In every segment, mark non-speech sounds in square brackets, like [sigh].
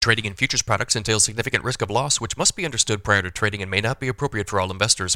Trading in futures products entails significant risk of loss, which must be understood prior to trading and may not be appropriate for all investors.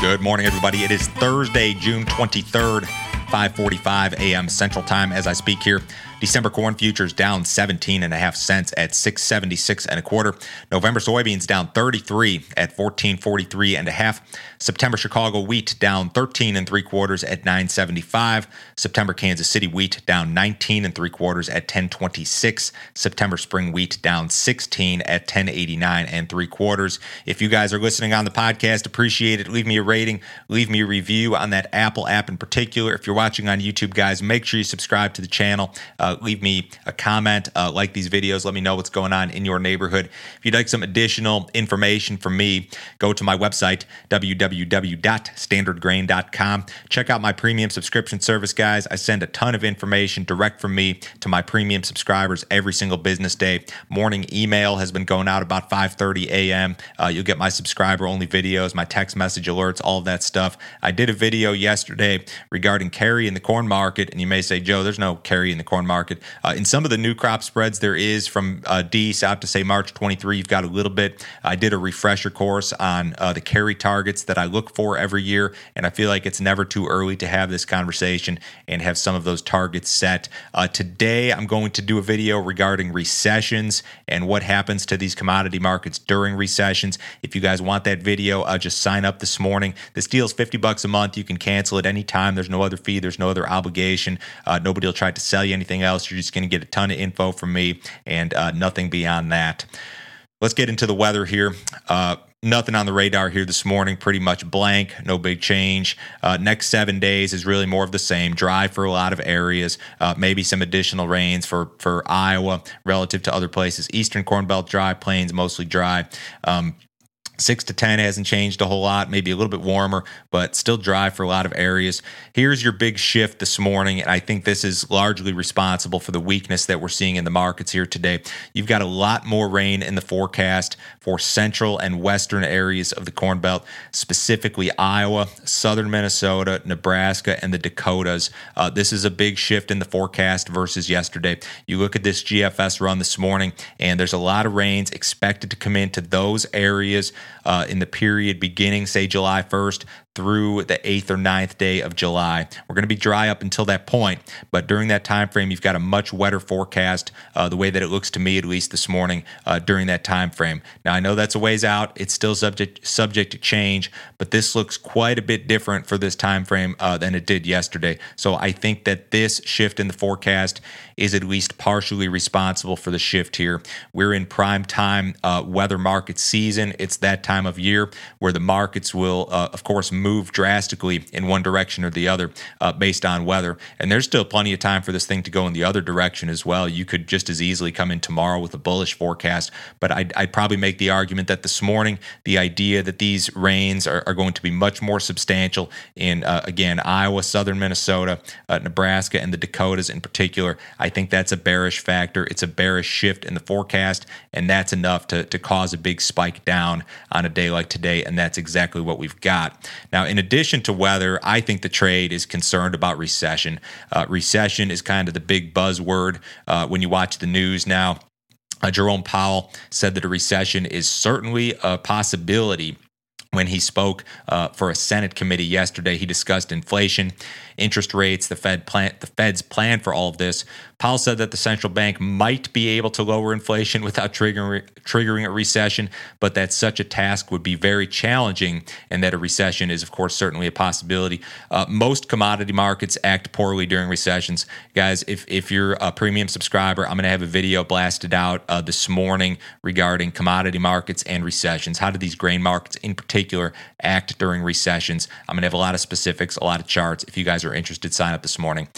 Good morning, everybody. It is Thursday, June 23rd, 5:45 a.m. Central Time. As I speak here, December corn futures down 17 and a half cents at 676 and a quarter. November soybeans down 33 at 1443 and a half. September Chicago wheat down 13 and three quarters at 975. September Kansas City wheat down 19 and three quarters at 1026. September spring wheat down 16 at 1089 and three quarters. If you guys are listening on the podcast, appreciate it. Leave me a rating, leave me a review on that Apple app in particular. If you're watching on YouTube, guys, make sure you subscribe to the channel. Uh, uh, leave me a comment, uh, like these videos, let me know what's going on in your neighborhood. If you'd like some additional information from me, go to my website, www.standardgrain.com. Check out my premium subscription service, guys. I send a ton of information direct from me to my premium subscribers every single business day. Morning email has been going out about 5:30 a.m. Uh, you'll get my subscriber-only videos, my text message alerts, all that stuff. I did a video yesterday regarding carry in the corn market, and you may say, Joe, there's no carry in the corn market market. Uh, in some of the new crop spreads, there is from uh, out to say March 23. You've got a little bit. I did a refresher course on uh, the carry targets that I look for every year, and I feel like it's never too early to have this conversation and have some of those targets set. Uh, today, I'm going to do a video regarding recessions and what happens to these commodity markets during recessions. If you guys want that video, uh, just sign up this morning. This deal is 50 bucks a month. You can cancel it anytime. There's no other fee. There's no other obligation. Uh, nobody will try to sell you anything else. You're just going to get a ton of info from me and uh, nothing beyond that. Let's get into the weather here. Uh, nothing on the radar here this morning. Pretty much blank. No big change. Uh, next seven days is really more of the same. Dry for a lot of areas. Uh, maybe some additional rains for for Iowa relative to other places. Eastern Corn Belt dry. Plains mostly dry. Um, Six to 10 hasn't changed a whole lot, maybe a little bit warmer, but still dry for a lot of areas. Here's your big shift this morning, and I think this is largely responsible for the weakness that we're seeing in the markets here today. You've got a lot more rain in the forecast for central and western areas of the Corn Belt, specifically Iowa, southern Minnesota, Nebraska, and the Dakotas. Uh, this is a big shift in the forecast versus yesterday. You look at this GFS run this morning, and there's a lot of rains expected to come into those areas uh, in the period beginning, say, July 1st through the eighth or ninth day of July. We're going to be dry up until that point, but during that time frame, you've got a much wetter forecast. Uh, the way that it looks to me, at least this morning, uh, during that time frame. Now, I know that's a ways out; it's still subject subject to change, but this looks quite a bit different for this time frame uh, than it did yesterday. So I think that this shift in the forecast is at least partially responsible for the shift here. We're in prime time uh, weather market season. It's that time of year where the markets will, uh, of course, move move drastically in one direction or the other uh, based on weather. And there's still plenty of time for this thing to go in the other direction as well. You could just as easily come in tomorrow with a bullish forecast. But I'd, I'd probably make the argument that this morning, the idea that these rains are, are going to be much more substantial in, uh, again, Iowa, southern Minnesota, uh, Nebraska, and the Dakotas in particular, I think that's a bearish factor. It's a bearish shift in the forecast, and that's enough to, to cause a big spike down on a day like today. And that's exactly what we've got. Now, now, in addition to weather, I think the trade is concerned about recession. Uh, recession is kind of the big buzzword uh, when you watch the news now. Uh, Jerome Powell said that a recession is certainly a possibility. When he spoke uh, for a Senate committee yesterday, he discussed inflation interest rates, the Fed plan, the Fed's plan for all of this. Powell said that the central bank might be able to lower inflation without triggering triggering a recession, but that such a task would be very challenging, and that a recession is, of course, certainly a possibility. Uh, most commodity markets act poorly during recessions, guys. If if you're a premium subscriber, I'm going to have a video blasted out uh, this morning regarding commodity markets and recessions. How do these grain markets, in particular, act during recessions? I'm going to have a lot of specifics, a lot of charts. If you guys are are interested, sign up this morning.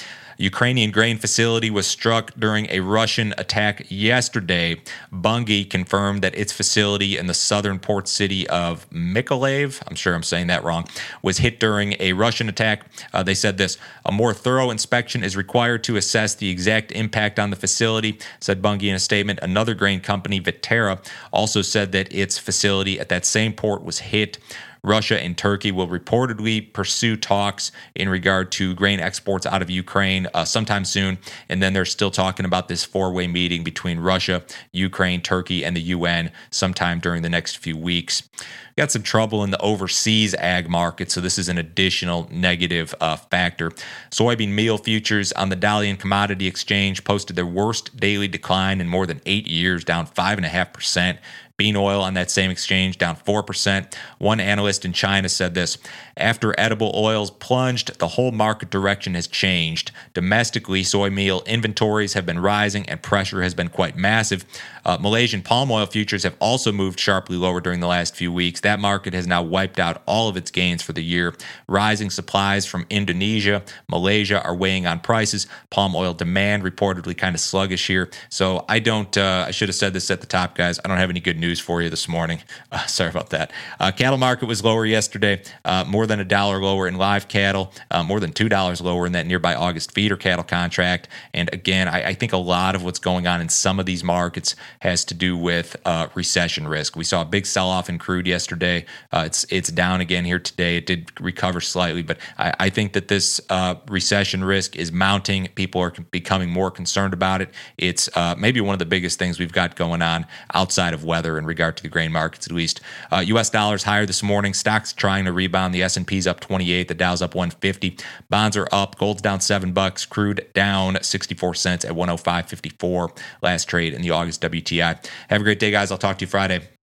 Ukrainian grain facility was struck during a Russian attack yesterday. Bunge confirmed that its facility in the southern port city of Mykolaiv, I'm sure I'm saying that wrong, was hit during a Russian attack. Uh, they said this a more thorough inspection is required to assess the exact impact on the facility, said Bunge in a statement. Another grain company, Viterra, also said that its facility at that same port was hit. Russia and Turkey will reportedly pursue talks in regard to grain exports out of Ukraine uh, sometime soon. And then they're still talking about this four way meeting between Russia, Ukraine, Turkey, and the UN sometime during the next few weeks. Got some trouble in the overseas ag market, so this is an additional negative uh, factor. Soybean meal futures on the Dalian Commodity Exchange posted their worst daily decline in more than eight years, down 5.5%. Bean oil on that same exchange down 4%. One analyst in China said this After edible oils plunged, the whole market direction has changed. Domestically, soy meal inventories have been rising and pressure has been quite massive. Uh, Malaysian palm oil futures have also moved sharply lower during the last few weeks. That market has now wiped out all of its gains for the year. Rising supplies from Indonesia, Malaysia are weighing on prices. Palm oil demand reportedly kind of sluggish here. So I don't, uh, I should have said this at the top, guys. I don't have any good news news for you this morning. [laughs] Uh, sorry about that. Uh, cattle market was lower yesterday, uh, more than a dollar lower in live cattle, uh, more than $2 lower in that nearby August feeder cattle contract. And again, I, I, think a lot of what's going on in some of these markets has to do with uh, recession risk. We saw a big sell off in crude yesterday. Uh, it's, it's down again here today. It did recover slightly, but I, I think that this recession risk is mounting. People are becoming more concerned about it. It's maybe one of the biggest things we've got going on outside of weather in regard to the grain markets, at least. Uh, U.S. dollars higher this morning. Stocks trying to rebound. The S&P's up 28. The Dow's up 150. Bonds are up. Gold's down seven bucks. Crude down 64 cents at 105.54. Last trade in the August WTI. Have a great day, guys. I'll talk to you Friday.